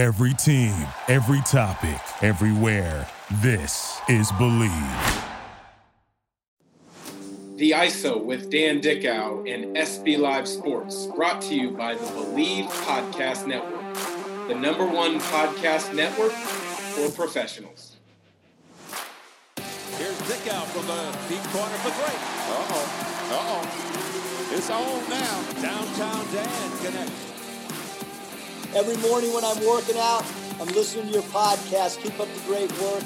Every team, every topic, everywhere. This is Bleav. The ISO with Dan Dickau and SB Live Sports, brought to you by the Bleav Podcast Network, the number one podcast network for professionals. Here's Dickau from the deep corner for three. Uh-oh. Uh-oh. It's on now. Downtown Dan connects. Every morning when I'm working out, I'm listening to your podcast. Keep up the great work.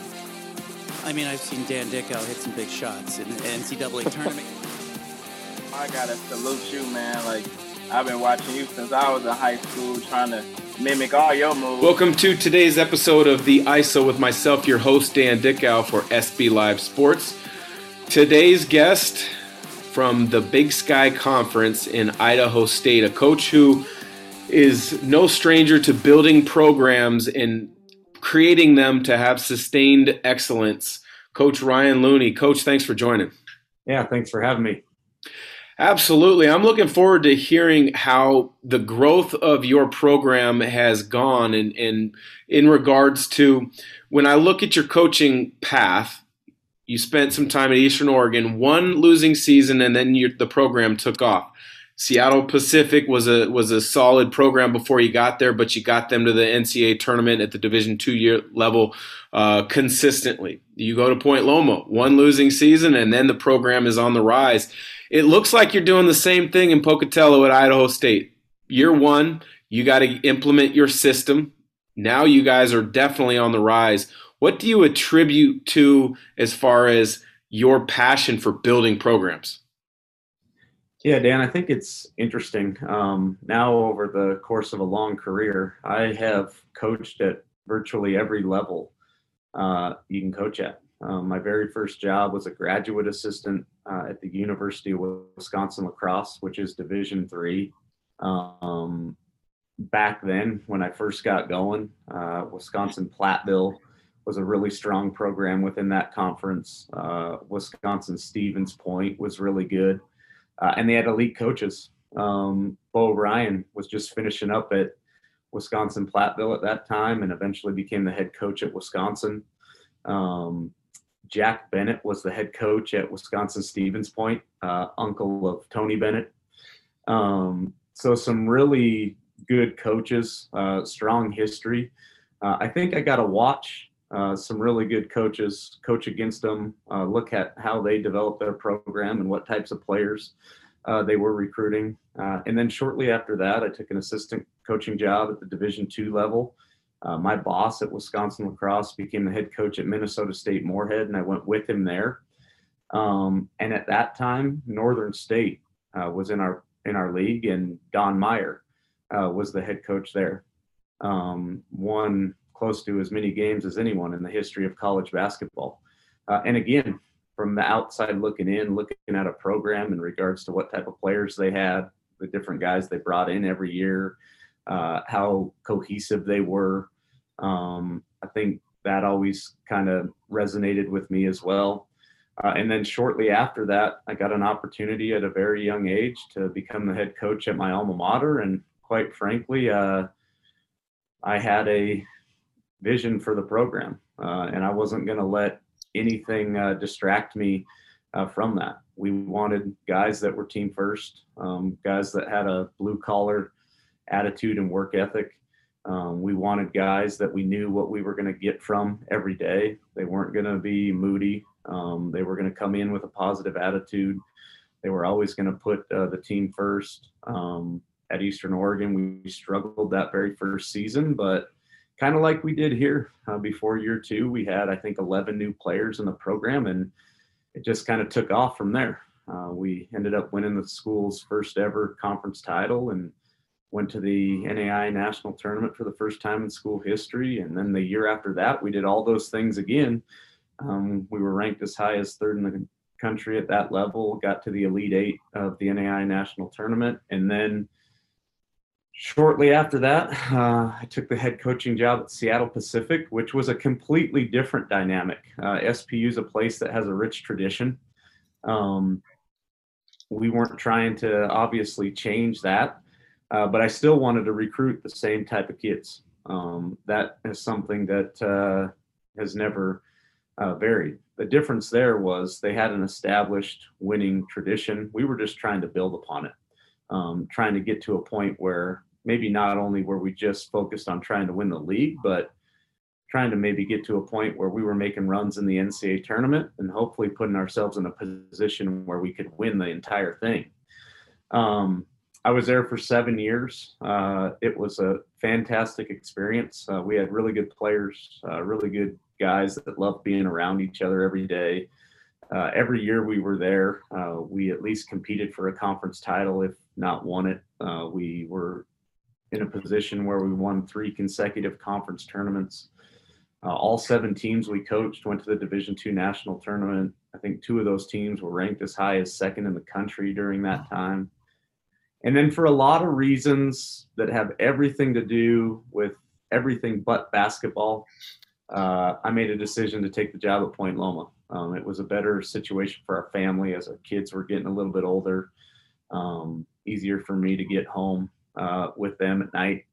I mean, I've seen Dan Dickau hit some big shots in the NCAA tournament. I gotta salute you, man. Like I've been watching you since I was in high school, trying to mimic all your moves. Welcome to today's episode of the ISO with myself, your host Dan Dickau for SB Live Sports. Today's guest from the Big Sky Conference in Idaho State, a coach who is no stranger to building programs and creating them to have sustained excellence. Coach Ryan Looney. Coach, thanks for joining. Yeah, thanks for having me. Absolutely. I'm looking forward to hearing how the growth of your program has gone and in, regards to when I look at your coaching path, you spent some time at Eastern Oregon, one losing season, and then you, the program took off. Seattle Pacific was a was a solid program before you got there, but you got them to the NCAA tournament at the Division two year level uh, consistently. You go to Point Loma, one losing season, and then the program is on the rise. It looks like you're doing the same thing in Pocatello at Idaho State. Year one, you got to implement your system. Now you guys are definitely on the rise. What do you attribute to as far as your passion for building programs? Yeah, Dan, I think it's interesting. Um, now, over the course of a long career, I have coached at virtually every level uh, you can coach at. Um, my very first job was a graduate assistant uh, at the University of Wisconsin La Crosse, which is Division three. Um, back then, when I first got going, uh, Wisconsin Platteville was a really strong program within that conference. Uh, Wisconsin Stevens Point was really good uh, and they had elite coaches. Um, Bo Ryan was just finishing up at Wisconsin Platteville at that time, and eventually became the head coach at Wisconsin. Um, Jack Bennett was the head coach at Wisconsin Stevens Point, uh, uncle of Tony Bennett. Um, so some really good coaches, uh, strong history. Uh, I think I got to watch uh, some really good coaches coach against them, uh, look at how they develop their program and what types of players uh, they were recruiting. Uh, and then shortly after that, I took an assistant coaching job at the Division two level. Uh, my boss at Wisconsin La Crosse became the head coach at Minnesota State Moorhead, and I went with him there. Um, and at that time, Northern State was in our in our league, and Don Meyer was the head coach there. Um, one close to as many games as anyone in the history of college basketball. Uh, and again, from the outside looking in, looking at a program in regards to what type of players they had, the different guys they brought in every year, uh, how cohesive they were. Um, I think that always kind of resonated with me as well. Uh, and then shortly after that, I got an opportunity at a very young age to become the head coach at my alma mater. And quite frankly, uh, I had a vision for the program, uh, and I wasn't going to let anything uh, distract me uh, from that. We wanted guys that were team first, um, guys that had a blue collar attitude and work ethic. Um, we wanted guys that we knew what we were going to get from every day. They weren't going to be moody. Um, they were going to come in with a positive attitude. They were always going to put uh, the team first. Um, at Eastern Oregon, we struggled that very first season, but kind of like we did here uh, before year two. We had, I think, 11 new players in the program, and it just kind of took off from there. Uh, we ended up winning the school's first ever conference title and went to the NAI national tournament for the first time in school history. And then the year after that, we did all those things again. Um, we were ranked as high as third in the country at that level, got to the Elite Eight of the NAI national tournament, and then Shortly after that, uh, I took the head coaching job at Seattle Pacific, which was a completely different dynamic. Uh, SPU is a place that has a rich tradition. Um, we weren't trying to obviously change that, uh, but I still wanted to recruit the same type of kids. Um, that is something that uh, has never uh, varied. The difference there was they had an established winning tradition. We were just trying to build upon it, um, trying to get to a point where maybe not only were we just focused on trying to win the league, but trying to maybe get to a point where we were making runs in the NCAA tournament and hopefully putting ourselves in a position where we could win the entire thing. Um, I was there for seven years. Uh, it was a fantastic experience. Uh, we had really good players, uh, really good guys that loved being around each other every day. Uh, every year we were there, uh, we at least competed for a conference title, if not won it. Uh, we were in a position where we won three consecutive conference tournaments. all seven teams we coached went to the Division two national tournament. I think two of those teams were ranked as high as second in the country during that time. And then for a lot of reasons that have everything to do with everything but basketball, uh, I made a decision to take the job at Point Loma. Um, it was a better situation for our family as our kids were getting a little bit older. Um, easier for me to get home uh, with them at night.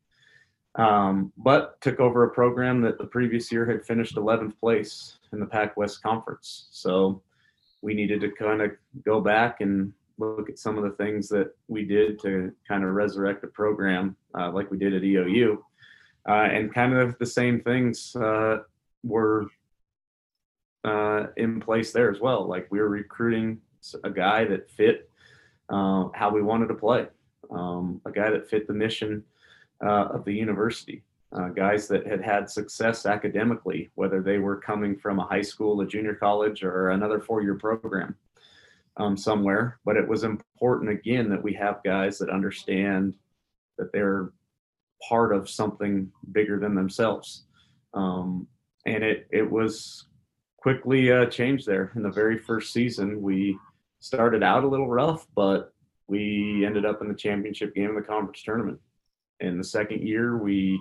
Um, but took over a program that the previous year had finished 11th place in the Pac West Conference. So we needed to kind of go back and look at some of the things that we did to kind of resurrect the program, uh, like we did at EOU, uh, and kind of the same things uh, were uh, in place there as well. Like we were recruiting a guy that fit uh, how we wanted to play, um, a guy that fit the mission uh, of the university. guys that had had success academically, whether they were coming from a high school, a junior college, or another four-year program um, somewhere. But it was important again that we have guys that understand that they're part of something bigger than themselves. Um, and it it was quickly uh, changed there in the very first season. We started out a little rough, but we ended up in the championship game of the conference tournament. In the second year, we,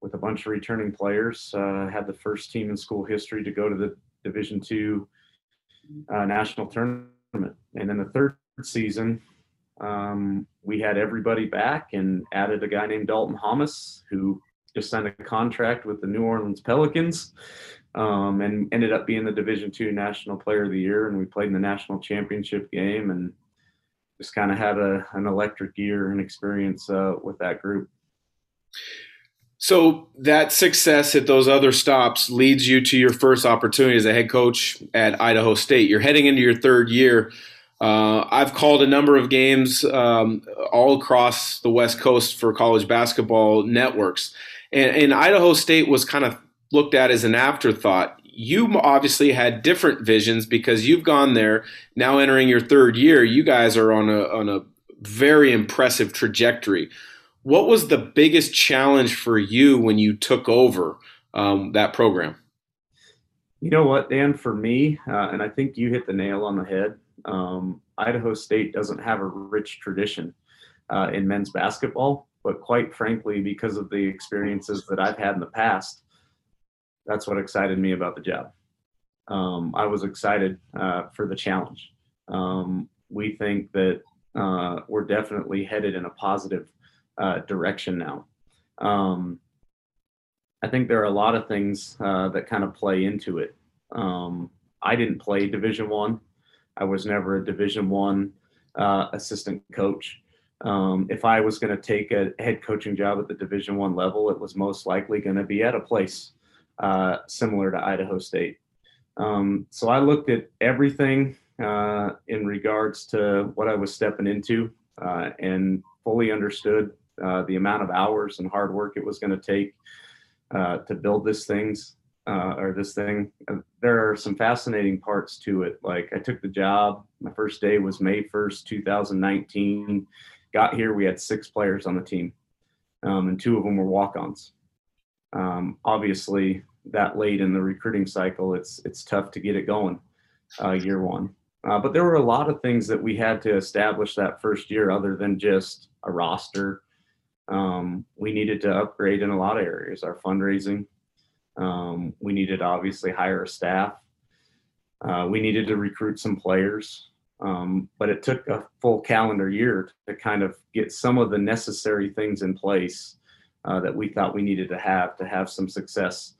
with a bunch of returning players, uh, had the first team in school history to go to the Division two uh, national tournament. And in the third season, um, we had everybody back and added a guy named Daulton Hommes, who just signed a contract with the New Orleans Pelicans um, and ended up being the Division two National Player of the Year. And we played in the national championship game and just kind of had a, an electric year and experience uh, with that group. So that success at those other stops leads you to your first opportunity as a head coach at Idaho State. You're heading into your third year. Uh, I've called a number of games um, all across the West Coast for college basketball networks, and, and Idaho State was kind of looked at as an afterthought. You obviously had different visions because you've gone there now, entering your third year. You guys are on a on a very impressive trajectory what was the biggest challenge for you when you took over um, that program? You know what, Dan, for me, uh, and I think you hit the nail on the head. Um, Idaho State doesn't have a rich tradition uh, in men's basketball, but quite frankly, because of the experiences that I've had in the past, that's what excited me about the job. Um, I was excited uh, for the challenge. Um, we think that uh, we're definitely headed in a positive uh, direction now. Um, I think there are a lot of things uh, that kind of play into it. Um, I didn't play Division One. I. I was never a Division One uh, assistant coach. Um, if I was going to take a head coaching job at the Division One level, it was most likely going to be at a place uh, similar to Idaho State. Um, so I looked at everything uh, in regards to what I was stepping into uh, and fully understood uh, the amount of hours and hard work it was going to take uh, to build this things uh, or this thing. There are some fascinating parts to it. Like I took the job. My first day was May 1st, 2019. Got here, we had six players on the team, um, and two of them were walk-ons. Um, obviously, that late in the recruiting cycle, it's it's tough to get it going uh, year one. Uh, but there were a lot of things that we had to establish that first year, other than just a roster um, we needed to upgrade in a lot of areas. Our fundraising, um, we needed to obviously hire a staff. Uh, we needed to recruit some players, um, but it took a full calendar year to kind of get some of the necessary things in place uh, that we thought we needed to have to have some success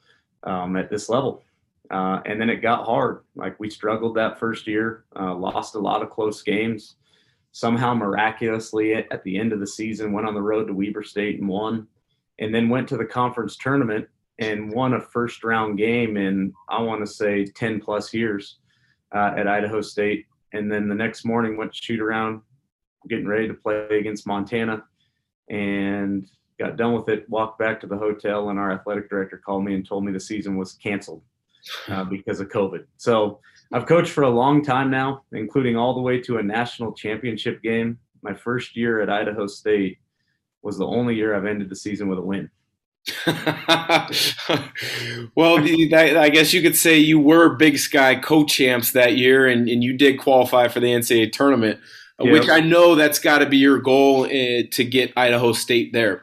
um, at this level. Uh, and then it got hard. Like we struggled that first year, uh, lost a lot of close games. Somehow, miraculously, at the end of the season, went on the road to Weber State and won, and then went to the conference tournament and won a first round game in, I want to say, 10 plus years uh, at Idaho State. And then the next morning, went shoot around, getting ready to play against Montana, and got done with it, walked back to the hotel, and our athletic director called me and told me the season was canceled uh, because of COVID. So I've coached for a long time now, including all the way to a national championship game. My first year at Idaho State was the only year I've ended the season with a win. well, I guess you could say you were Big Sky co-champs that year, and, and you did qualify for the NCAA tournament, yep. which I know that's got to be your goal uh, to get Idaho State there.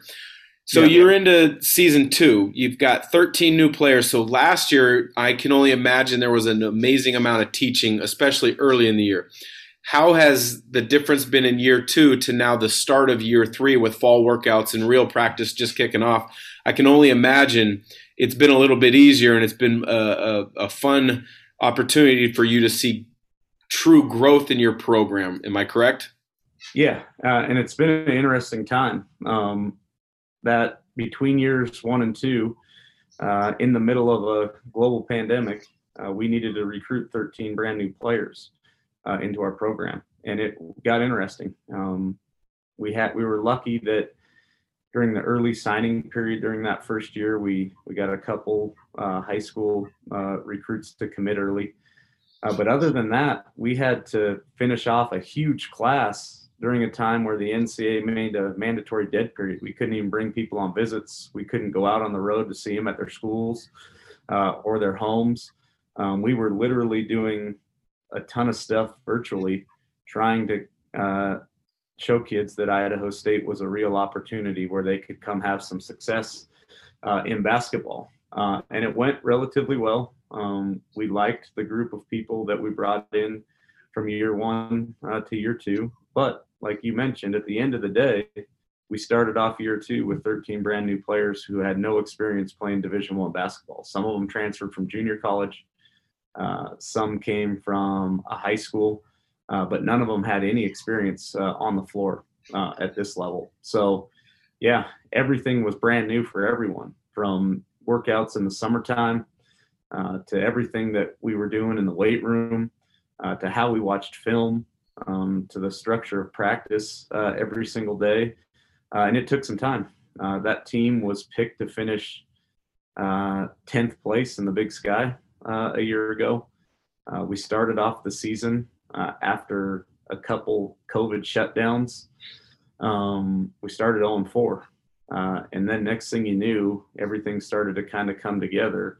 So yeah. you're into season two. You've got 13 new players. So last year, I can only imagine there was an amazing amount of teaching, especially early in the year. How has the difference been in year two to now the start of year three with fall workouts and real practice just kicking off? I can only imagine it's been a little bit easier and it's been a, a, a fun opportunity for you to see true growth in your program. Am I correct? Yeah, uh, and it's been an interesting time. Um, that between years one and two, uh, in the middle of a global pandemic, uh, we needed to recruit 13 brand new players uh, into our program, and it got interesting. Um, we had we were lucky that during the early signing period during that first year, we we got a couple uh, high school uh, recruits to commit early. Uh, but other than that, we had to finish off a huge class during a time where the NCAA made a mandatory dead period. We couldn't even bring people on visits. We couldn't go out on the road to see them at their schools uh, or their homes. Um, we were literally doing a ton of stuff virtually, trying to uh, show kids that Idaho State was a real opportunity where they could come have some success uh, in basketball. Uh, and it went relatively well. Um, we liked the group of people that we brought in from year one uh, to year two. But like you mentioned, at the end of the day, we started off year two with 13 brand new players who had no experience playing Division One basketball. Some of them transferred from junior college. Uh, some came from a high school, uh, but none of them had any experience uh, on the floor uh, at this level. So, yeah, everything was brand new for everyone from workouts in the summertime uh, to everything that we were doing in the weight room uh, to how we watched film um, to the structure of practice uh, every single day. Uh, and it took some time. Uh, that team was picked to finish 10th uh, place in the Big Sky uh, a year ago. Uh, we started off the season after a couple COVID shutdowns. Um, we started 0 4. and then next thing you knew, everything started to kind of come together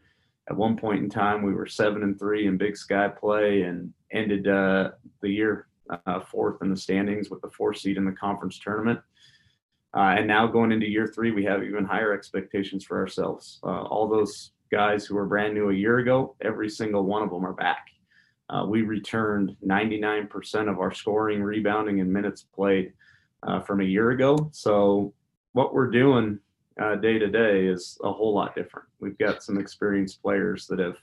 at one point in time we were seven and three in big sky play and ended uh, the year uh, fourth in the standings with the fourth seed in the conference tournament. Uh, and now going into year three, we have even higher expectations for ourselves. Uh, all those guys who were brand new a year ago, every single one of them are back. Uh, we returned 99% of our scoring, rebounding, and minutes played uh, from a year ago. So what we're doing uh, day to day is a whole lot different. We've got some experienced players that have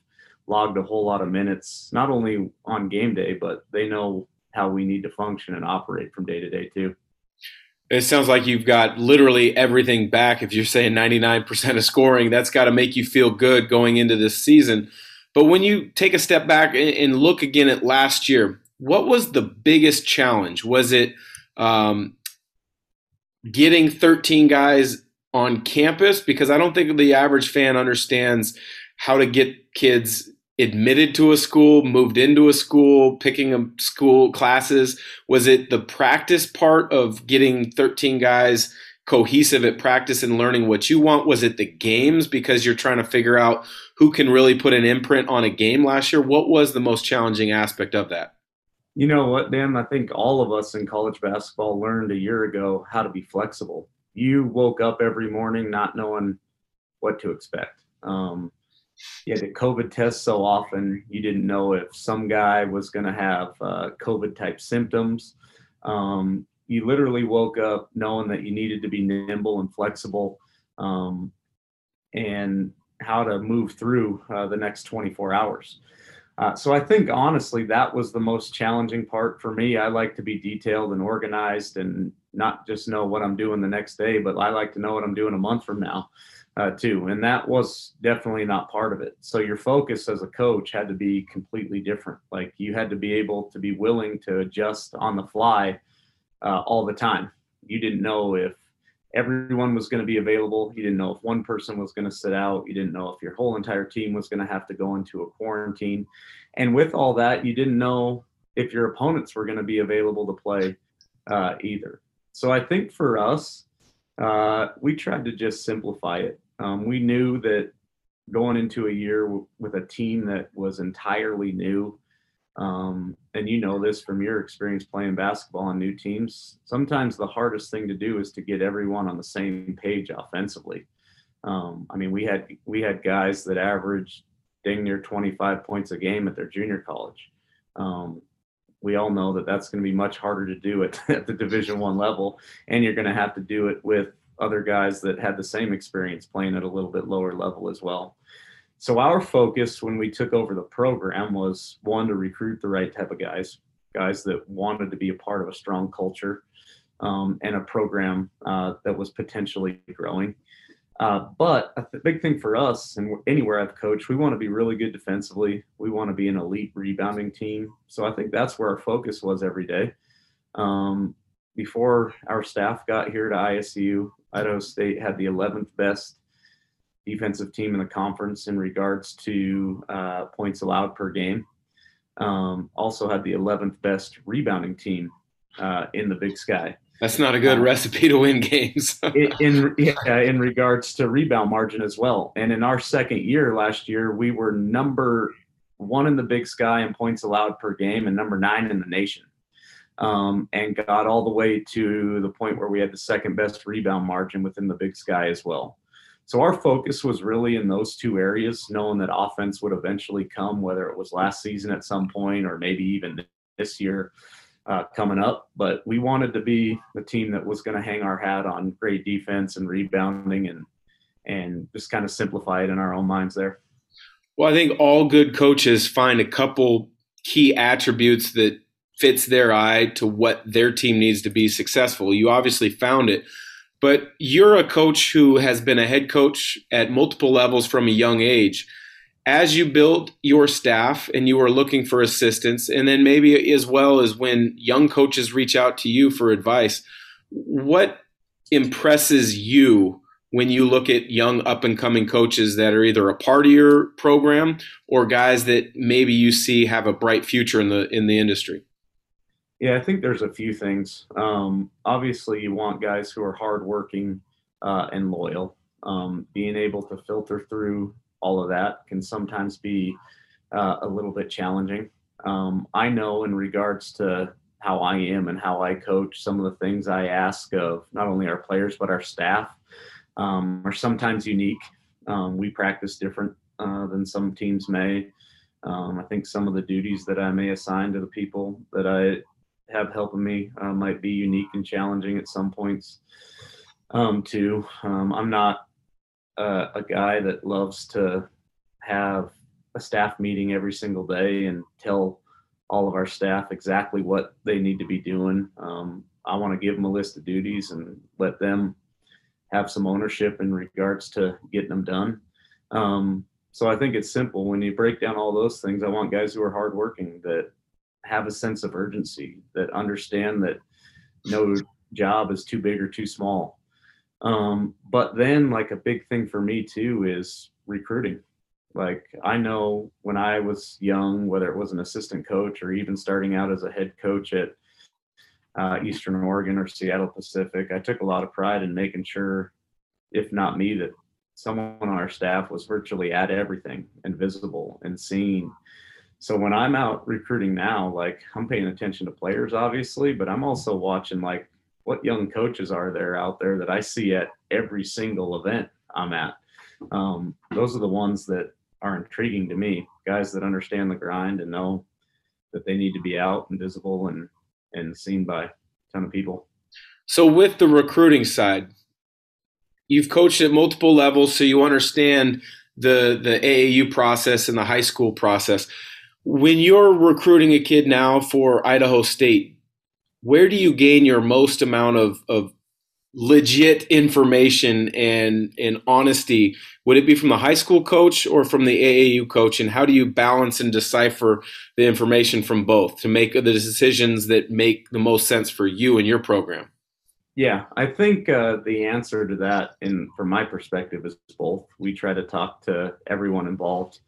logged a whole lot of minutes, not only on game day, but they know how we need to function and operate from day to day too. It sounds like you've got literally everything back. If you're saying 99% of scoring, that's got to make you feel good going into this season. But when you take a step back and look again at last year, what was the biggest challenge? Was it um, getting 13 guys on campus? Because I don't think the average fan understands how to get kids admitted to a school, moved into a school, picking a school classes? Was it the practice part of getting 13 guys cohesive at practice and learning what you want? Was it the games because you're trying to figure out who can really put an imprint on a game last year? What was the most challenging aspect of that? You know what, Dan? I think all of us in college basketball learned a year ago how to be flexible. You woke up every morning not knowing what to expect. Um, you had to COVID test so often, you didn't know if some guy was going to have uh, COVID type symptoms. Um, you literally woke up knowing that you needed to be nimble and flexible um, and how to move through uh, the next 24 hours. Uh, so I think honestly that was the most challenging part for me. I like to be detailed and organized and not just know what I'm doing the next day, but I like to know what I'm doing a month from now uh, too. And that was definitely not part of it. So your focus as a coach had to be completely different. Like you had to be able to be willing to adjust on the fly uh, all the time. You didn't know if everyone was going to be available. You didn't know if one person was going to sit out. You didn't know if your whole entire team was going to have to go into a quarantine. And with all that, you didn't know if your opponents were going to be available to play uh, either. So I think for us, uh, we tried to just simplify it. Um, we knew that going into a year w- with a team that was entirely new, um, and you know this from your experience playing basketball on new teams. Sometimes the hardest thing to do is to get everyone on the same page offensively. Um, I mean, we had we had guys that averaged dang near 25 points a game at their junior college. Um, we all know that that's going to be much harder to do at, at the Division One level, and you're going to have to do it with other guys that had the same experience playing at a little bit lower level as well. So our focus when we took over the program was one to recruit the right type of guys, guys that wanted to be a part of a strong culture um, and a program uh, that was potentially growing. Uh, but a big thing for us, and anywhere I've coached, we want to be really good defensively. We want to be an elite rebounding team. So I think that's where our focus was every day. Um, before our staff got here to ISU, Idaho State had the 11th best defensive team in the conference in regards to uh, points allowed per game. Um, also had the 11th best rebounding team uh, in the Big Sky. That's not a good uh, recipe to win games. in, in, yeah, in regards to rebound margin as well. And in our second year last year, we were number one in the Big Sky in points allowed per game and number nine in the nation. Um, and got all the way to the point where we had the second best rebound margin within the Big Sky as well. So our focus was really in those two areas, knowing that offense would eventually come, whether it was last season at some point or maybe even this year uh, coming up. But we wanted to be the team that was going to hang our hat on great defense and rebounding and and just kind of simplify it in our own minds there. Well, I think all good coaches find a couple key attributes that fits their eye to what their team needs to be successful. You obviously found it but you're a coach who has been a head coach at multiple levels from a young age. As you built your staff and you were looking for assistance, and then maybe as well as when young coaches reach out to you for advice, what impresses you when you look at young up and coming coaches that are either a part of your program or guys that maybe you see have a bright future in the in the industry? Yeah, I think there's a few things. Um, obviously, you want guys who are hardworking uh, and loyal. Um, being able to filter through all of that can sometimes be uh, a little bit challenging. Um, I know in regards to how I am and how I coach, some of the things I ask of not only our players but our staff um, are sometimes unique. Um, we practice different uh, than some teams may. Um, I think some of the duties that I may assign to the people that I have helping me uh, might be unique and challenging at some points um, too. Um, I'm not uh, a guy that loves to have a staff meeting every single day and tell all of our staff exactly what they need to be doing. Um, I want to give them a list of duties and let them have some ownership in regards to getting them done. Um, so I think it's simple. When you break down all those things, I want guys who are hardworking that have a sense of urgency, that understand that no job is too big or too small. Um, but then, like a big thing for me too is recruiting. Like I know when I was young, whether it was an assistant coach or even starting out as a head coach at uh, Eastern Oregon or Seattle Pacific, I took a lot of pride in making sure, if not me, that someone on our staff was virtually at everything and visible and seen so when I'm out recruiting now, like I'm paying attention to players, obviously, but I'm also watching like what young coaches are there out there that I see at every single event I'm at. Um, those are the ones that are intriguing to me. Guys that understand the grind and know that they need to be out and visible and and seen by a ton of people. So with the recruiting side, you've coached at multiple levels, so you understand the the AAU process and the high school process. When you're recruiting a kid now for Idaho State, where do you gain your most amount of, of legit information and and honesty? Would it be from the high school coach or from the AAU coach? And how do you balance and decipher the information from both to make the decisions that make the most sense for you and your program? Yeah i think uh, the answer to that in from my perspective is both. We try to talk to everyone involved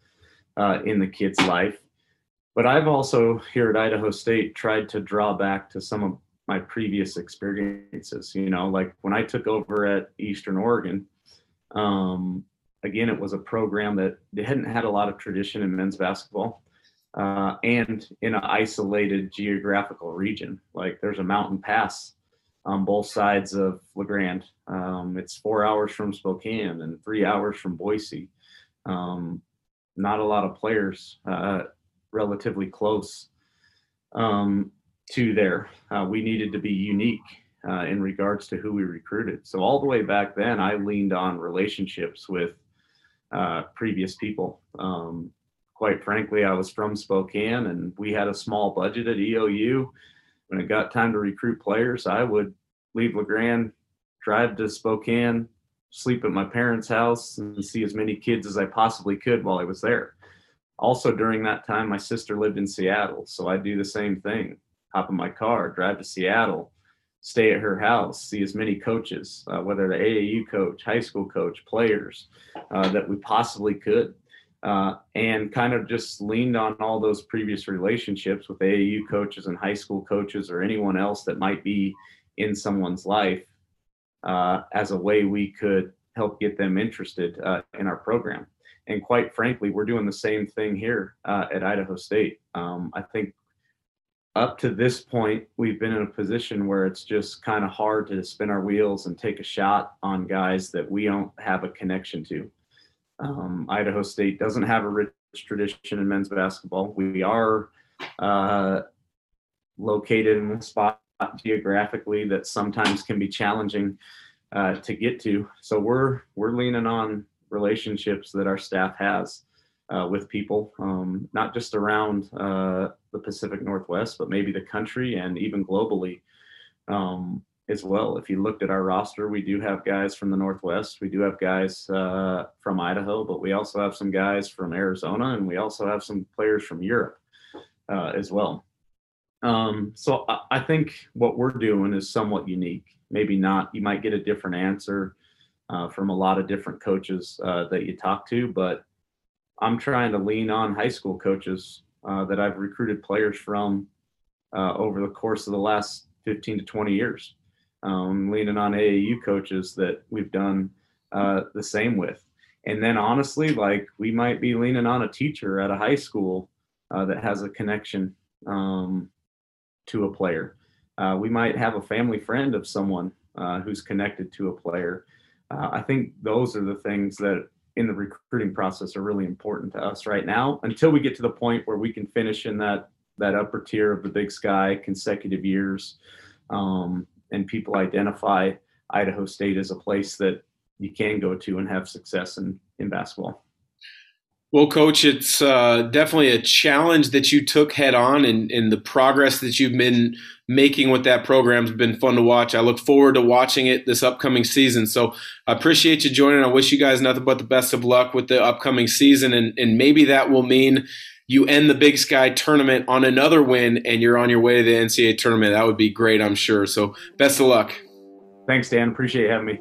uh, in the kid's life but i've also here at idaho state tried to draw back to some of my previous experiences. You know, like when I took over at Eastern Oregon, um, again, it was a program that hadn't had a lot of tradition in men's basketball. Uh, and in an isolated geographical region, like there's a mountain pass on both sides of La Grande. Um, it's four hours from Spokane and three hours from Boise. Um, not a lot of players, uh, relatively close. Um, to there. Uh, we needed to be unique uh, in regards to who we recruited. So all the way back then, I leaned on relationships with uh, previous people. Um, quite frankly, I was from Spokane, and we had a small budget at EOU. When it got time to recruit players, I would leave La Grande, drive to Spokane, sleep at my parents' house, and see as many kids as I possibly could while I was there. Also, during that time, my sister lived in Seattle, so I do the same thing hop in my car, drive to Seattle, stay at her house, see as many coaches, uh, whether the AAU coach, high school coach, players uh, that we possibly could. Uh, and kind of just leaned on all those previous relationships with AAU coaches and high school coaches or anyone else that might be in someone's life uh, as a way we could help get them interested uh, in our program. And quite frankly, we're doing the same thing here uh, at Idaho State. Um, I think up to this point, we've been in a position where it's just kind of hard to spin our wheels and take a shot on guys that we don't have a connection to. Um, Idaho State doesn't have a rich tradition in men's basketball. We are uh, located in a spot geographically that sometimes can be challenging uh, to get to. So we're we're leaning on relationships that our staff has uh, with people, um, not just around uh, the Pacific Northwest, but maybe the country and even globally um, as well. If you looked at our roster, we do have guys from the Northwest, we do have guys uh, from Idaho, but we also have some guys from Arizona, and we also have some players from Europe uh, as well. Um, so I, I think what we're doing is somewhat unique. Maybe not, you might get a different answer. Uh, from a lot of different coaches uh, that you talk to, but I'm trying to lean on high school coaches uh, that I've recruited players from uh, over the course of the last 15 to 20 years. Um, leaning on AAU coaches that we've done uh, the same with. And then honestly, like we might be leaning on a teacher at a high school uh, that has a connection um, to a player. We might have a family friend of someone who's connected to a player. I think those are the things that in the recruiting process are really important to us right now until we get to the point where we can finish in that that upper tier of the big sky consecutive years um, and people identify idaho state as a place that you can go to and have success in, in basketball. Well, Coach, it's uh, definitely a challenge that you took head on, and, and the progress that you've been making with that program has been fun to watch. I look forward to watching it this upcoming season. So I appreciate you joining. I wish you guys nothing but the best of luck with the upcoming season, and, and maybe that will mean you end the Big Sky tournament on another win, and you're on your way to the NCAA tournament. That would be great, I'm sure. So best of luck. Thanks, Dan. Appreciate having me.